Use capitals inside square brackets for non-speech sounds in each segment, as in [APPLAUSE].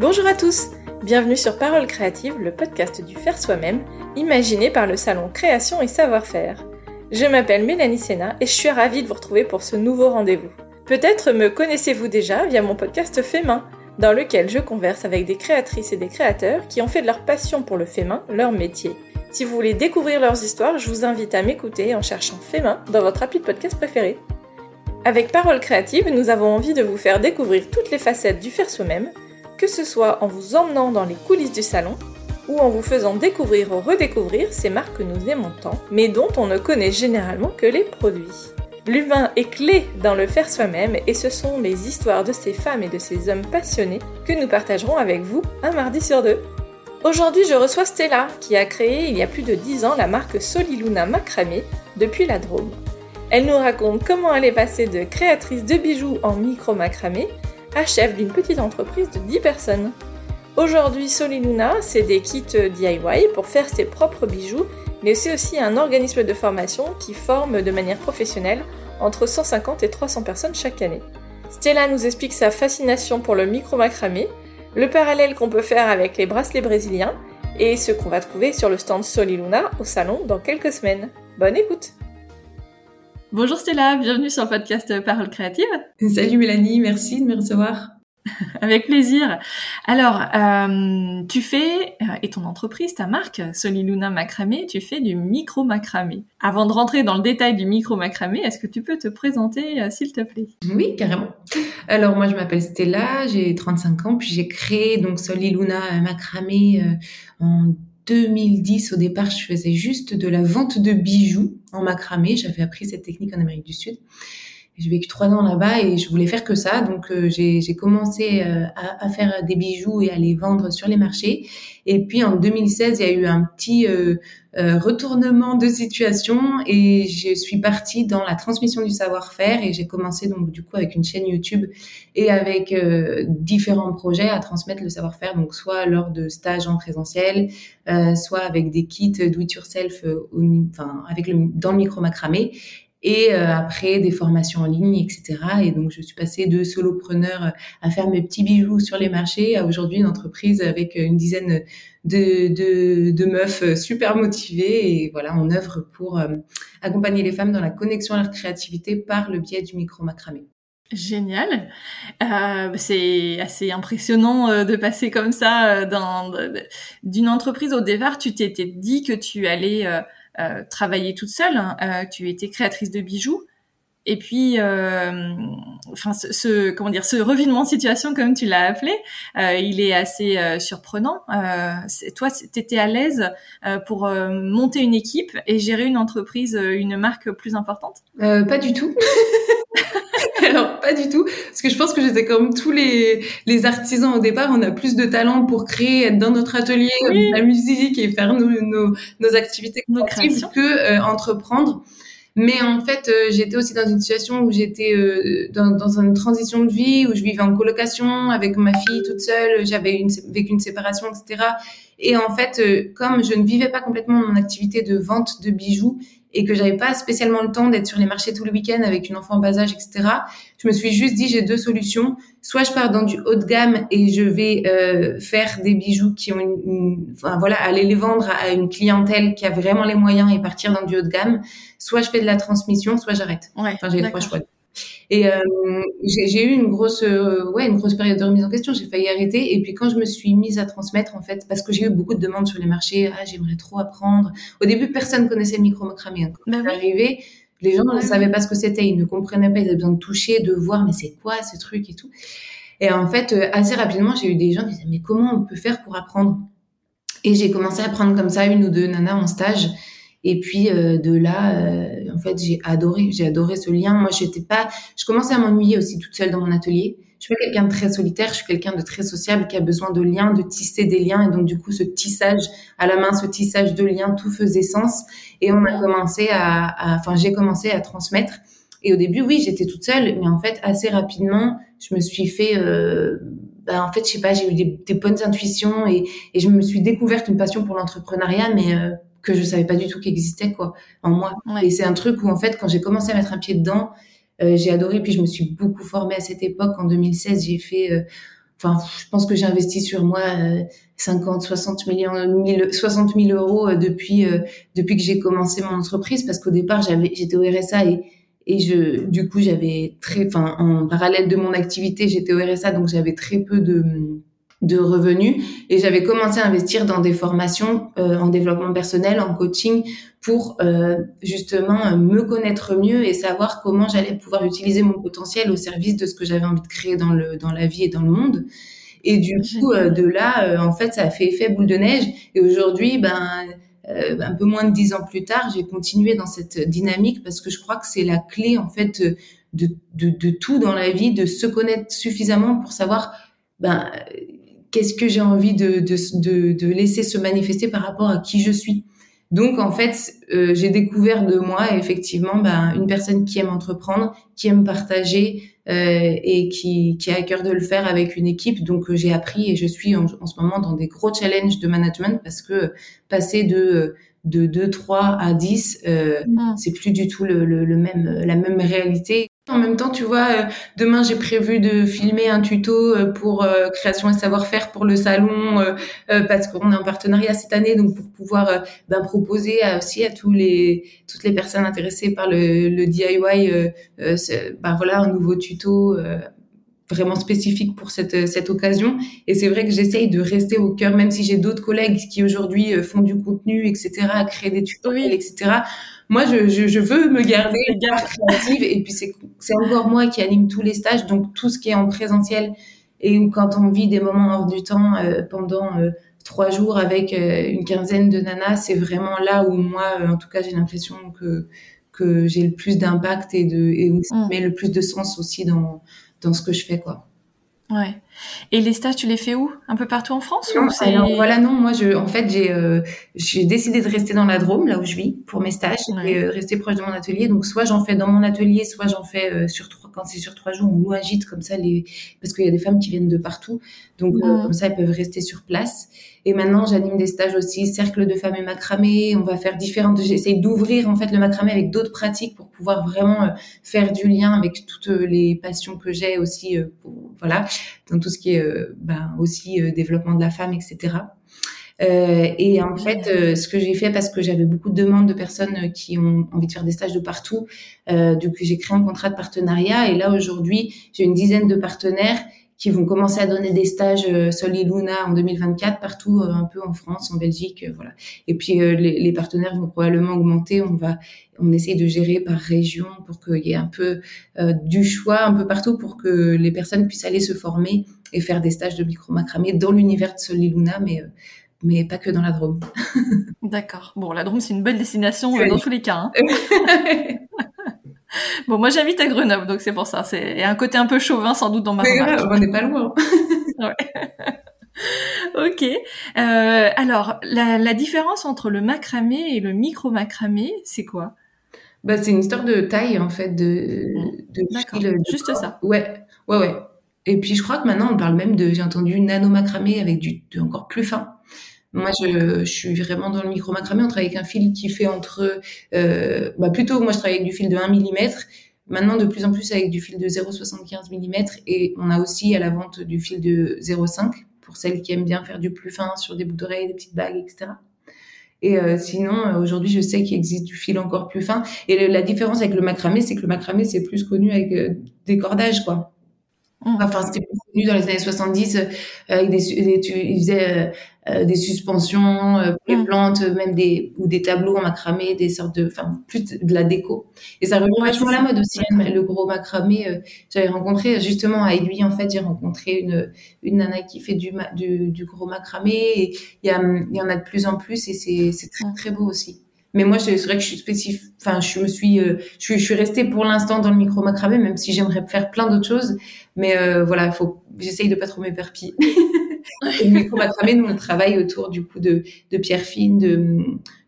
Bonjour à tous, bienvenue sur Parole Créative, le podcast du faire soi-même, imaginé par le salon Création et Savoir-faire. Je m'appelle Mélanie Sena et je suis ravie de vous retrouver pour ce nouveau rendez-vous. Peut-être me connaissez-vous déjà via mon podcast Fait main, dans lequel je converse avec des créatrices et des créateurs qui ont fait de leur passion pour le fait main leur métier. Si vous voulez découvrir leurs histoires, je vous invite à m'écouter en cherchant Fait main dans votre appli de podcast préféré. Avec Parole Créative, nous avons envie de vous faire découvrir toutes les facettes du faire soi-même que ce soit en vous emmenant dans les coulisses du salon ou en vous faisant découvrir ou redécouvrir ces marques que nous aimons tant, mais dont on ne connaît généralement que les produits. L'humain est clé dans le faire soi-même et ce sont les histoires de ces femmes et de ces hommes passionnés que nous partagerons avec vous un mardi sur deux. Aujourd'hui, je reçois Stella qui a créé il y a plus de 10 ans la marque Soliluna Macramé depuis la Drôme. Elle nous raconte comment elle est passée de créatrice de bijoux en micro macramé chef d'une petite entreprise de 10 personnes. Aujourd'hui, Soliluna, c'est des kits DIY pour faire ses propres bijoux, mais c'est aussi un organisme de formation qui forme de manière professionnelle entre 150 et 300 personnes chaque année. Stella nous explique sa fascination pour le micro-macramé, le parallèle qu'on peut faire avec les bracelets brésiliens et ce qu'on va trouver sur le stand Soliluna au salon dans quelques semaines. Bonne écoute Bonjour Stella, bienvenue sur le podcast Parole créative. Salut Mélanie, merci de me recevoir. [LAUGHS] Avec plaisir. Alors, euh, tu fais, euh, et ton entreprise, ta marque, Soliluna Macramé, tu fais du micro macramé. Avant de rentrer dans le détail du micro macramé, est-ce que tu peux te présenter, euh, s'il te plaît? Oui, carrément. Alors, moi, je m'appelle Stella, j'ai 35 ans, puis j'ai créé donc Soliluna Macramé en 2010, au départ, je faisais juste de la vente de bijoux en macramé. J'avais appris cette technique en Amérique du Sud. J'ai vécu trois ans là-bas et je voulais faire que ça. Donc, euh, j'ai commencé euh, à, à, faire des bijoux et à les vendre sur les marchés. Et puis, en 2016, il y a eu un petit euh, retournement de situation et je suis partie dans la transmission du savoir-faire et j'ai commencé donc du coup avec une chaîne YouTube et avec différents projets à transmettre le savoir-faire. Donc, soit lors de stages en présentiel, soit avec des kits do it yourself, enfin avec le, dans le micro macramé et euh, après des formations en ligne, etc. Et donc je suis passée de solopreneur à faire mes petits bijoux sur les marchés à aujourd'hui une entreprise avec une dizaine de, de, de, meufs super motivées et voilà on œuvre pour euh, accompagner les femmes dans la connexion à leur créativité par le biais du micro macramé. Génial. Euh, c'est assez impressionnant euh, de passer comme ça d'une entreprise au départ. Tu t'étais dit que tu allais euh, travailler toute seule. Hein. Euh, tu étais créatrice de bijoux. Et puis, euh, enfin, ce, comment dire, ce revirement de situation, comme tu l'as appelé, il est assez surprenant. toi, tu étais à l'aise pour monter une équipe et gérer une entreprise, une marque plus importante? Pas du tout. [LAUGHS] Alors, pas du tout. Parce que je pense que j'étais comme tous les, les artisans au départ. On a plus de talent pour créer, être dans notre atelier, la musique et faire nos, nos, nos activités créatives que euh, entreprendre. Mais en fait, euh, j'étais aussi dans une situation où j'étais euh, dans, dans, une transition de vie, où je vivais en colocation avec ma fille toute seule. J'avais une, vécu une séparation, etc. Et en fait, comme je ne vivais pas complètement mon activité de vente de bijoux, et que j'avais pas spécialement le temps d'être sur les marchés tout le week-end avec une enfant en bas âge, etc. Je me suis juste dit j'ai deux solutions. Soit je pars dans du haut de gamme et je vais euh, faire des bijoux qui ont une, enfin, voilà, aller les vendre à une clientèle qui a vraiment les moyens et partir dans du haut de gamme. Soit je fais de la transmission, soit j'arrête. Ouais, enfin, j'ai trois choix. Et euh, j'ai eu une grosse, euh, ouais, une grosse période de remise en question. J'ai failli arrêter. Et puis quand je me suis mise à transmettre, en fait, parce que j'ai eu beaucoup de demandes sur les marchés, ah, j'aimerais trop apprendre. Au début, personne connaissait le micro macramé. Hein. Quand bah arrivé, les gens ne savaient pas ce que c'était. Ils ne comprenaient pas. Ils avaient besoin de toucher, de voir, mais c'est quoi ce truc? et tout. Et en fait, euh, assez rapidement, j'ai eu des gens qui disaient, mais comment on peut faire pour apprendre? Et j'ai commencé à prendre comme ça une ou deux nanas en stage. Et puis euh, de là, euh, fait, j'ai adoré, j'ai adoré ce lien. Moi, j'étais pas, je commençais à m'ennuyer aussi toute seule dans mon atelier. Je suis pas quelqu'un de très solitaire, je suis quelqu'un de très sociable qui a besoin de liens, de tisser des liens. Et donc du coup, ce tissage à la main, ce tissage de liens, tout faisait sens. Et on a commencé à, enfin, j'ai commencé à transmettre. Et au début, oui, j'étais toute seule, mais en fait, assez rapidement, je me suis fait, euh, bah, en fait, je sais pas, j'ai eu des, des, bonnes intuitions et, et, je me suis découverte une passion pour l'entrepreneuriat, mais euh, que je savais pas du tout qu'il existait quoi en moi. Et c'est un truc où en fait quand j'ai commencé à mettre un pied dedans, euh, j'ai adoré. Puis je me suis beaucoup formée à cette époque. En 2016, j'ai fait, euh, enfin, je pense que j'ai investi sur moi 50, 60 millions, 1000, 60 000 euros depuis depuis que j'ai commencé mon entreprise, parce qu'au départ, j'avais, j'étais au RSA et et je, du coup, j'avais très, enfin, en parallèle de mon activité, j'étais au RSA, donc j'avais très peu de, de revenus et j'avais commencé à investir dans des formations euh, en développement personnel, en coaching pour euh, justement me connaître mieux et savoir comment j'allais pouvoir utiliser mon potentiel au service de ce que j'avais envie de créer dans le dans la vie et dans le monde. Et du coup, euh, de là, en fait, ça a fait effet boule de neige. Et aujourd'hui, ben euh, un peu moins de dix ans plus tard, j'ai continué dans cette dynamique parce que je crois que c'est la clé en fait de, de, de, tout dans la vie, de se connaître suffisamment pour savoir ben, qu'est-ce que j'ai envie de, de, de, laisser se manifester par rapport à qui je suis. Donc en fait, euh, j'ai découvert de moi effectivement ben, une personne qui aime entreprendre, qui aime partager, euh, et qui, qui a à cœur de le faire avec une équipe. Donc euh, j'ai appris et je suis en, ce moment dans des gros challenges de management parce que passer de de 2, 3 à 10, euh, mm. c'est plus du tout le, le, le, même, la même réalité. En même temps, tu vois, euh, demain j'ai prévu de filmer un tuto euh, pour euh, création et savoir-faire pour le salon parce qu'on est en partenariat cette année, donc pour pouvoir ben, proposer aussi à tous les toutes les personnes intéressées par le, le DIY, ben voilà, un nouveau tuto vraiment spécifique pour cette, cette occasion. Et c'est vrai que j'essaye de rester au cœur, même si j'ai d'autres collègues qui aujourd'hui font du contenu, etc., créer des tutoriels, etc moi, je, je, je, veux me garder créative. Et puis, c'est encore moi qui anime tous les stages. Donc, tout ce qui est en présentiel et quand on vit des moments hors du temps euh, pendant euh, trois jours avec euh, une quinzaine de nanas, c'est vraiment là où moi, en tout cas, j'ai l'impression que, que j'ai le plus d'impact et, de, et où mm. le plus de sens aussi dans, dans ce que je fais, quoi. Ouais. Et les stages, tu les fais où? Un peu partout en France non, ou voilà, non. Moi, je, en fait, j'ai euh, j'ai décidé de rester dans la Drôme, là où je vis, pour mes stages, et euh, rester proche de mon atelier. Donc, soit j'en fais dans mon atelier, soit j'en fais euh, sur trois, quand c'est sur trois jours, on loue un gîte comme ça, les, parce qu'il y a des femmes qui viennent de partout. Donc, comme ça, elles peuvent rester sur place. Et maintenant, j'anime des stages aussi, cercle de femmes et macramé. On va faire différentes. J'essaie d'ouvrir en fait le macramé avec d'autres pratiques pour pouvoir vraiment faire du lien avec toutes les passions que j'ai aussi. Pour, voilà, dans tout ce qui est euh, ben, aussi euh, développement de la femme, etc. Euh, et en fait, euh, ce que j'ai fait, parce que j'avais beaucoup de demandes de personnes qui ont envie de faire des stages de partout, euh, du coup, j'ai créé un contrat de partenariat. Et là, aujourd'hui, j'ai une dizaine de partenaires qui vont commencer à donner des stages euh, Luna en 2024 partout un peu en France, en Belgique, voilà. Et puis les, les, partenaires vont probablement augmenter. On va, on essaye de gérer par région pour qu'il y ait un peu du choix un peu partout pour que les personnes puissent aller se former et faire des stages de micro macramé dans l'univers de Luna, mais mais pas que dans la Drôme. D'accord. Bon, la Drôme, c'est une belle destination euh, dans tous les cas. Hein. [LAUGHS] bon, moi, j'habite à Grenoble, donc c'est pour ça. C'est un côté un peu chauvin, sans doute, dans ma remarque. on n'est pas loin. [LAUGHS] ok. Euh, alors, la, la, différence entre le macramé et le micro macramé, c'est quoi? Bah, c'est une histoire de taille en fait, de, de fil. Juste ça. Ouais, ouais, ouais. Et puis je crois que maintenant on parle même de, j'ai entendu nano macramé avec du de encore plus fin. Moi, je, je, suis vraiment dans le micro macramé. On travaille avec un fil qui fait entre, euh, bah plutôt, moi, je travaille avec du fil de 1 mm. Maintenant, de plus en plus avec du fil de 0,75 mm. Et on a aussi à la vente du fil de 0,5 pour celles qui aiment bien faire du plus fin sur des bouts d'oreilles, des petites bagues, etc. Et euh, sinon, aujourd'hui, je sais qu'il existe du fil encore plus fin. Et la différence avec le macramé, c'est que le macramé, c'est plus connu avec euh, des cordages, quoi. Mmh. Enfin, c'était plus connu dans les années 70 euh, avec des, des, ils faisaient euh, des suspensions euh, pour les mm. plantes, même des ou des tableaux en macramé, des sortes de, enfin plus de, la déco. Et ça revient vachement à la mode aussi. Hein, le gros macramé, euh, j'avais rencontré justement à Aiguille en fait, j'ai rencontré une une nana qui fait du du, du gros macramé. Et il y a il y en a de plus en plus et c'est c'est très très beau aussi. Mais moi, c'est vrai que je suis spécifique. Enfin, je me suis, je suis, je suis restée pour l'instant dans le micro macramé, même si j'aimerais faire plein d'autres choses. Mais euh, voilà, faut, j'essaye de pas trop [LAUGHS] m'éperpiller. le micro macramé, nous on travaille autour du coup de, de pierres fines, de,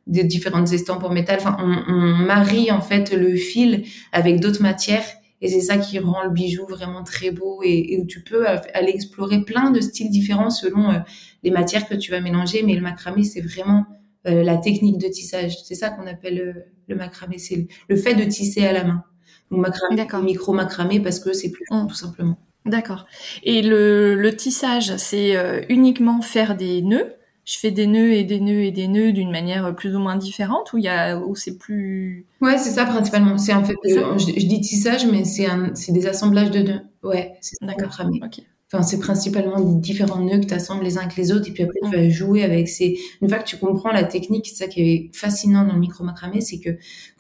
de différentes estampes en métal. Enfin, on, on marie en fait le fil avec d'autres matières. Et c'est ça qui rend le bijou vraiment très beau et, où tu peux aller explorer plein de styles différents selon euh, les matières que tu vas mélanger. Mais le macramé, c'est vraiment euh, la technique de tissage. C'est ça qu'on appelle le, le macramé. C'est le, fait de tisser à la main. Donc macramé, micro macramé parce que c'est plus mmh. tout simplement. D'accord. Et le, le tissage, c'est uniquement faire des nœuds? Je fais des nœuds et des nœuds et des nœuds d'une manière plus ou moins différente ou il y a où c'est plus ouais c'est ça principalement. C'est en fait je, je, dis tissage mais c'est c'est des assemblages de nœuds. Ouais c'est d'accord ok. Enfin c'est principalement différents nœuds que tu assembles les uns avec les autres et puis après tu vas jouer avec ces une fois que tu comprends la technique c'est ça qui est fascinant dans le micro macramé c'est que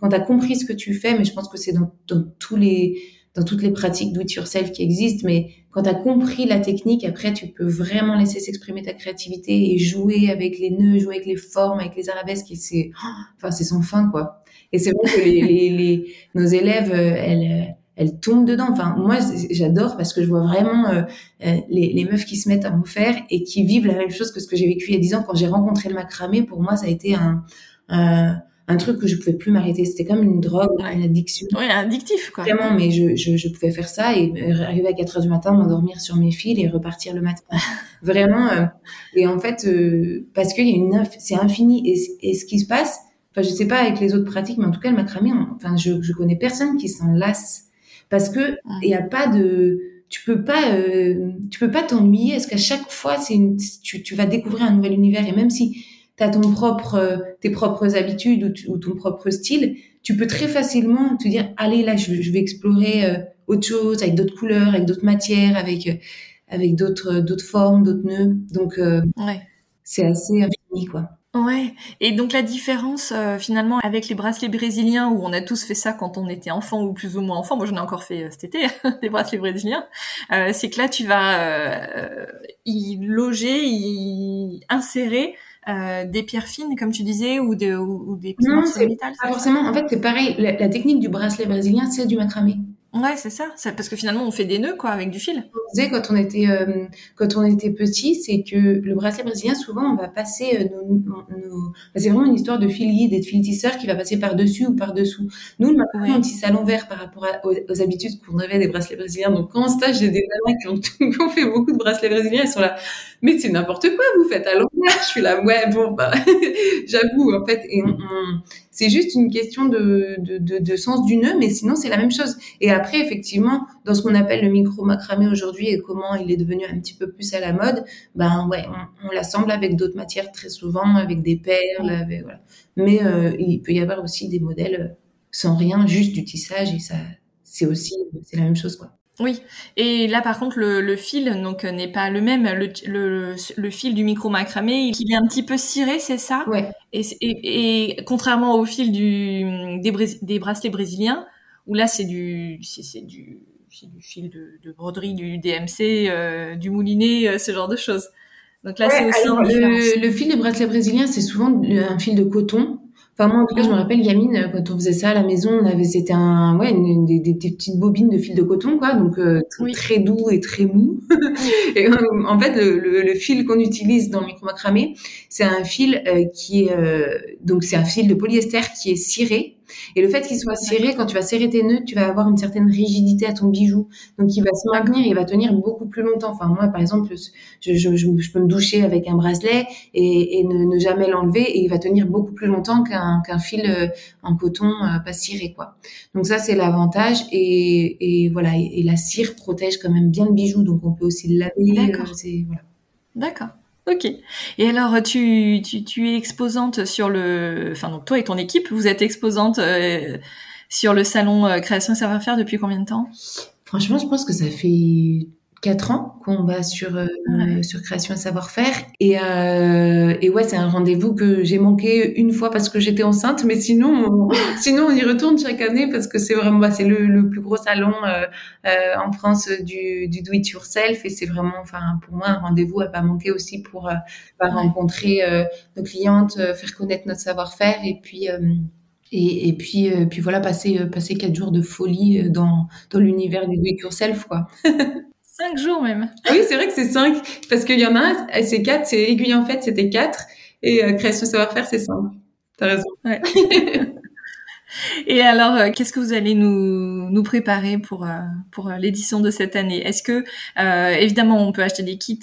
quand tu as compris ce que tu fais mais je pense que c'est dans, dans tous les dans toutes les pratiques do it yourself qui existent, mais quand tu as compris la technique, après tu peux vraiment laisser s'exprimer ta créativité et jouer avec les nœuds, jouer avec les formes, avec les arabesques et c'est [GASPS] enfin c'est sans fin quoi. Et c'est vrai que les, les, les, nos élèves euh, elles euh, elles tombent dedans. Enfin, moi, j'adore parce que je vois vraiment euh, les, les, meufs qui se mettent à en faire et qui vivent la même chose que ce que j'ai vécu il y a 10 ans quand j'ai rencontré le macramé. Pour moi, ça a été un, un, un truc que je pouvais plus m'arrêter. C'était comme une drogue, une addiction. Oui, addictif, quoi. Vraiment, mais je, je, je, pouvais faire ça et arriver à 4 heures du matin, m'endormir sur mes fils et repartir le matin. [LAUGHS] Vraiment. Euh, et en fait, euh, parce qu'il y a une, c'est infini. Et, et, ce qui se passe, enfin, je sais pas avec les autres pratiques, mais en tout cas, le macramé, enfin, je, je connais personne qui s'en lasse. Parce que il y a pas de, tu peux pas, euh, tu peux pas t'ennuyer. Parce qu'à chaque fois, c'est tu, tu vas découvrir un nouvel univers. Et même si tu as ton propre, euh, tes propres habitudes ou, ton propre style, tu peux très facilement te dire, allez, là, je, vais explorer euh, autre chose, avec d'autres couleurs, avec d'autres matières, avec, euh, avec d'autres, d'autres formes, d'autres nœuds. Donc, ouais. c'est assez infini, quoi. Ouais, et donc la différence finalement avec les bracelets brésiliens où on a tous fait ça quand on était enfant ou plus ou moins enfant, moi j'en ai encore fait cet été [LAUGHS] des bracelets brésiliens, c'est que là tu vas y loger, y insérer euh, des pierres fines, comme tu disais, ou, de, ou, des piments de métal Pas forcément. En fait, c'est pareil. la, technique du bracelet brésilien, c'est du macramé. Ouais, c'est ça. parce que finalement, on fait des nœuds quoi avec du fil. On disait quand on était euh, quand on était petit, c'est que le bracelet brésilien, souvent, on va passer euh, nos, nos... c'est vraiment une histoire de fil guide et de fil tisseur qui va passer par dessus ou par dessous. Nous, le macramé, on tisse à l'envers par rapport aux, habitudes qu'on avait des bracelets brésiliens. Donc, quand en stage, j'ai des mamans qui ont, qui ont, fait beaucoup de bracelets brésiliens, elles sont là. Mais c'est n'importe quoi, vous faites à l'envers. Je suis là, ouais, bon, bah, [LAUGHS] j'avoue, en fait, et on, c'est juste une question de, de, de, de, sens du nœud, mais sinon c'est la même chose. Et après, effectivement, dans ce qu'on appelle le micro macramé aujourd'hui et comment il est devenu un petit peu plus à la mode, ben ouais, on, on l'assemble avec d'autres matières très souvent, avec des perles, avec, voilà. Mais euh, il peut y avoir aussi des modèles sans rien, juste du tissage et ça, c'est aussi, c'est la même chose quoi. Oui, et là par contre le, le fil donc n'est pas le même. Le, le, le fil du micro macramé, il est un petit peu ciré, c'est ça? Ouais. Et, et, et, contrairement au fil du des, des bracelets brésiliens, où là c'est du c'est du du fil de, de, broderie, du DMC, euh, du moulinet, euh, ce genre de choses. Donc là c'est aussi le, le, fil des bracelets brésiliens, c'est souvent un fil de coton. Enfin, moi, en tout cas, je me rappelle, Yamine, euh, quand on faisait ça à la maison, on avait, c'était un, ouais, une, des, des, petites bobines de fil de coton, quoi, donc euh, très doux et très mou. [LAUGHS] et euh, en fait, le, le, fil qu'on utilise dans le micro macramé, c'est un fil qui est, donc c'est un fil de polyester qui est ciré et le fait qu'il soit serré, quand tu vas serrer tes nœuds, tu vas avoir une certaine rigidité à ton bijou. Donc, il va se maintenir, il va tenir beaucoup plus longtemps. Enfin, moi, par exemple, je, je, je peux me doucher avec un bracelet et, et ne, ne, jamais l'enlever et il va tenir beaucoup plus longtemps qu'un qu'un fil euh, en coton euh, pas ciré, quoi. Donc ça, c'est l'avantage. Et, et voilà, et, la cire protège quand même bien le bijou, donc on peut aussi le laver. D'accord. Euh, voilà. D'accord. Ok. Et alors, tu, tu, tu, es exposante sur le... Enfin, donc toi et ton équipe, vous êtes exposante euh, sur le salon euh, Création et Savoir-Faire depuis combien de temps? Franchement, je pense que ça fait quatre ans qu'on va sur euh, sur création et savoir-faire. Et euh, et ouais c'est un rendez-vous que j'ai manqué une fois parce que j'étais enceinte mais sinon on, [LAUGHS] sinon on y retourne chaque année parce que c'est vraiment bah, c'est le, le, plus gros salon euh, euh en France du, du do it yourself. Et c'est vraiment enfin pour moi un rendez-vous à pas manquer aussi pour euh, bah, rencontrer euh, nos clientes faire connaître notre savoir-faire. Et puis et, et, puis, puis voilà, passer, passer quatre jours de folie dans, dans l'univers du do it yourself, quoi. [LAUGHS] Cinq jours même. Oui, c'est vrai que c'est cinq, parce qu'il y en a un, c'est quatre, c'est aiguille en fait, c'était quatre, et euh, création savoir-faire, c'est cinq. T'as raison. Ouais. [LAUGHS] Et alors, euh, qu'est-ce que vous allez nous, nous préparer pour, euh, pour euh, l'édition de cette année? Est-ce que, évidemment, on peut acheter des kits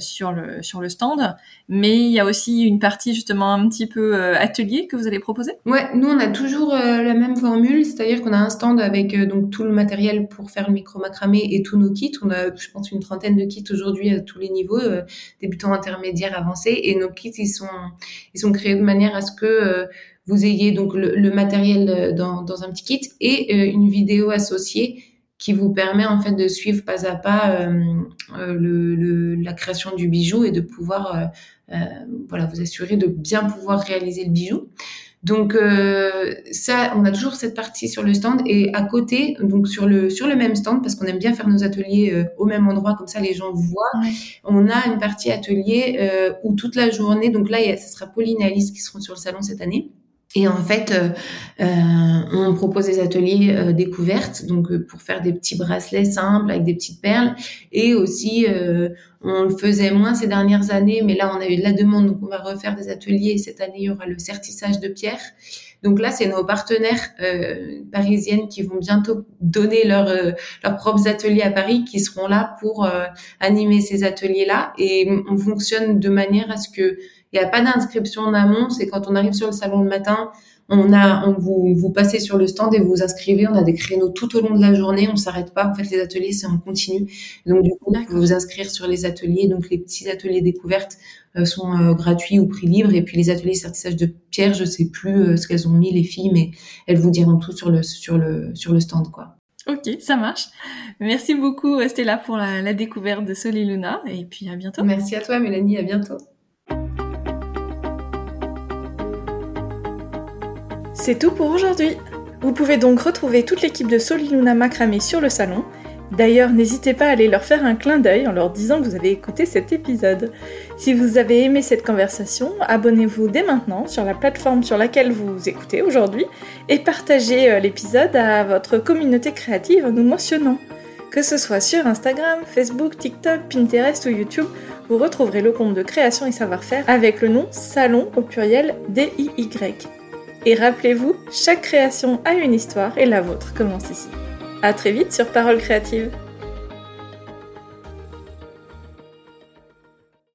sur, le, sur le stand, mais il y a aussi une partie justement un petit peu atelier que vous allez proposer? Ouais, nous on a toujours la même formule, c'est-à-dire qu'on a un stand avec donc tout le matériel pour faire le micro macramé et tous nos kits. On a, je pense, une trentaine de kits aujourd'hui à tous les niveaux, débutants, intermédiaires, avancés, et nos kits ils sont ils sont créés de manière à ce que vous ayez donc le, matériel euh, dans, dans, un petit kit et euh, une vidéo associée qui vous permet en fait de suivre pas à pas euh, le, le, la création du bijou et de pouvoir voilà vous assurer de bien pouvoir réaliser le bijou. Donc ça, on a toujours cette partie sur le stand et à côté, donc sur le sur le même stand parce qu'on aime bien faire nos ateliers au même endroit comme ça les gens voient. On a une partie atelier où toute la journée, donc là, ce sera Pauline et Alice qui seront sur le salon cette année. Et en fait, euh, euh, on propose des ateliers euh, découvertes, donc pour faire des petits bracelets simples avec des petites perles. Et aussi, on le faisait moins ces dernières années, mais là, on a eu de la demande, donc on va refaire des ateliers. Et cette année, il y aura le sertissage de pierre. Donc là, c'est nos partenaires euh, parisiennes qui vont bientôt donner leur, leurs propres ateliers à Paris, qui seront là pour animer ces ateliers-là. Et on fonctionne de manière à ce que il n'y a pas d'inscription en amont. C'est quand on arrive sur le salon le matin, on a, on vous, vous passez sur le stand et vous vous inscrivez. On a des créneaux tout au long de la journée. On s'arrête pas. En fait, les ateliers, c'est en continu. Donc, du coup, vous pouvez vous inscrire sur les ateliers. Donc, les petits ateliers découvertes euh, sont euh, gratuits ou prix libre. Et puis, les ateliers sertissage de pierre, je sais plus euh, ce qu'elles ont mis, les filles, mais elles vous diront tout sur le, sur le, sur le stand, quoi. Ok, ça marche. Merci beaucoup, Stella, pour la, la découverte de Soliluna. Et puis, à bientôt. Merci à toi, Mélanie. À bientôt. C'est tout pour aujourd'hui. Vous pouvez donc retrouver toute l'équipe de Soliluna Macramé sur le salon. D'ailleurs, n'hésitez pas à aller leur faire un clin d'œil en leur disant que vous avez écouté cet épisode. Si vous avez aimé cette conversation, abonnez-vous dès maintenant sur la plateforme sur laquelle vous écoutez aujourd'hui et partagez euh, l'épisode à votre communauté créative en nous mentionnant. Que ce soit sur Instagram, Facebook, TikTok, Pinterest ou YouTube, vous retrouverez le compte de création et savoir-faire avec le nom Salon au pluriel D-I-Y. Et rappelez-vous, chaque création a une histoire et la vôtre commence ici. A très vite sur Parole Créative.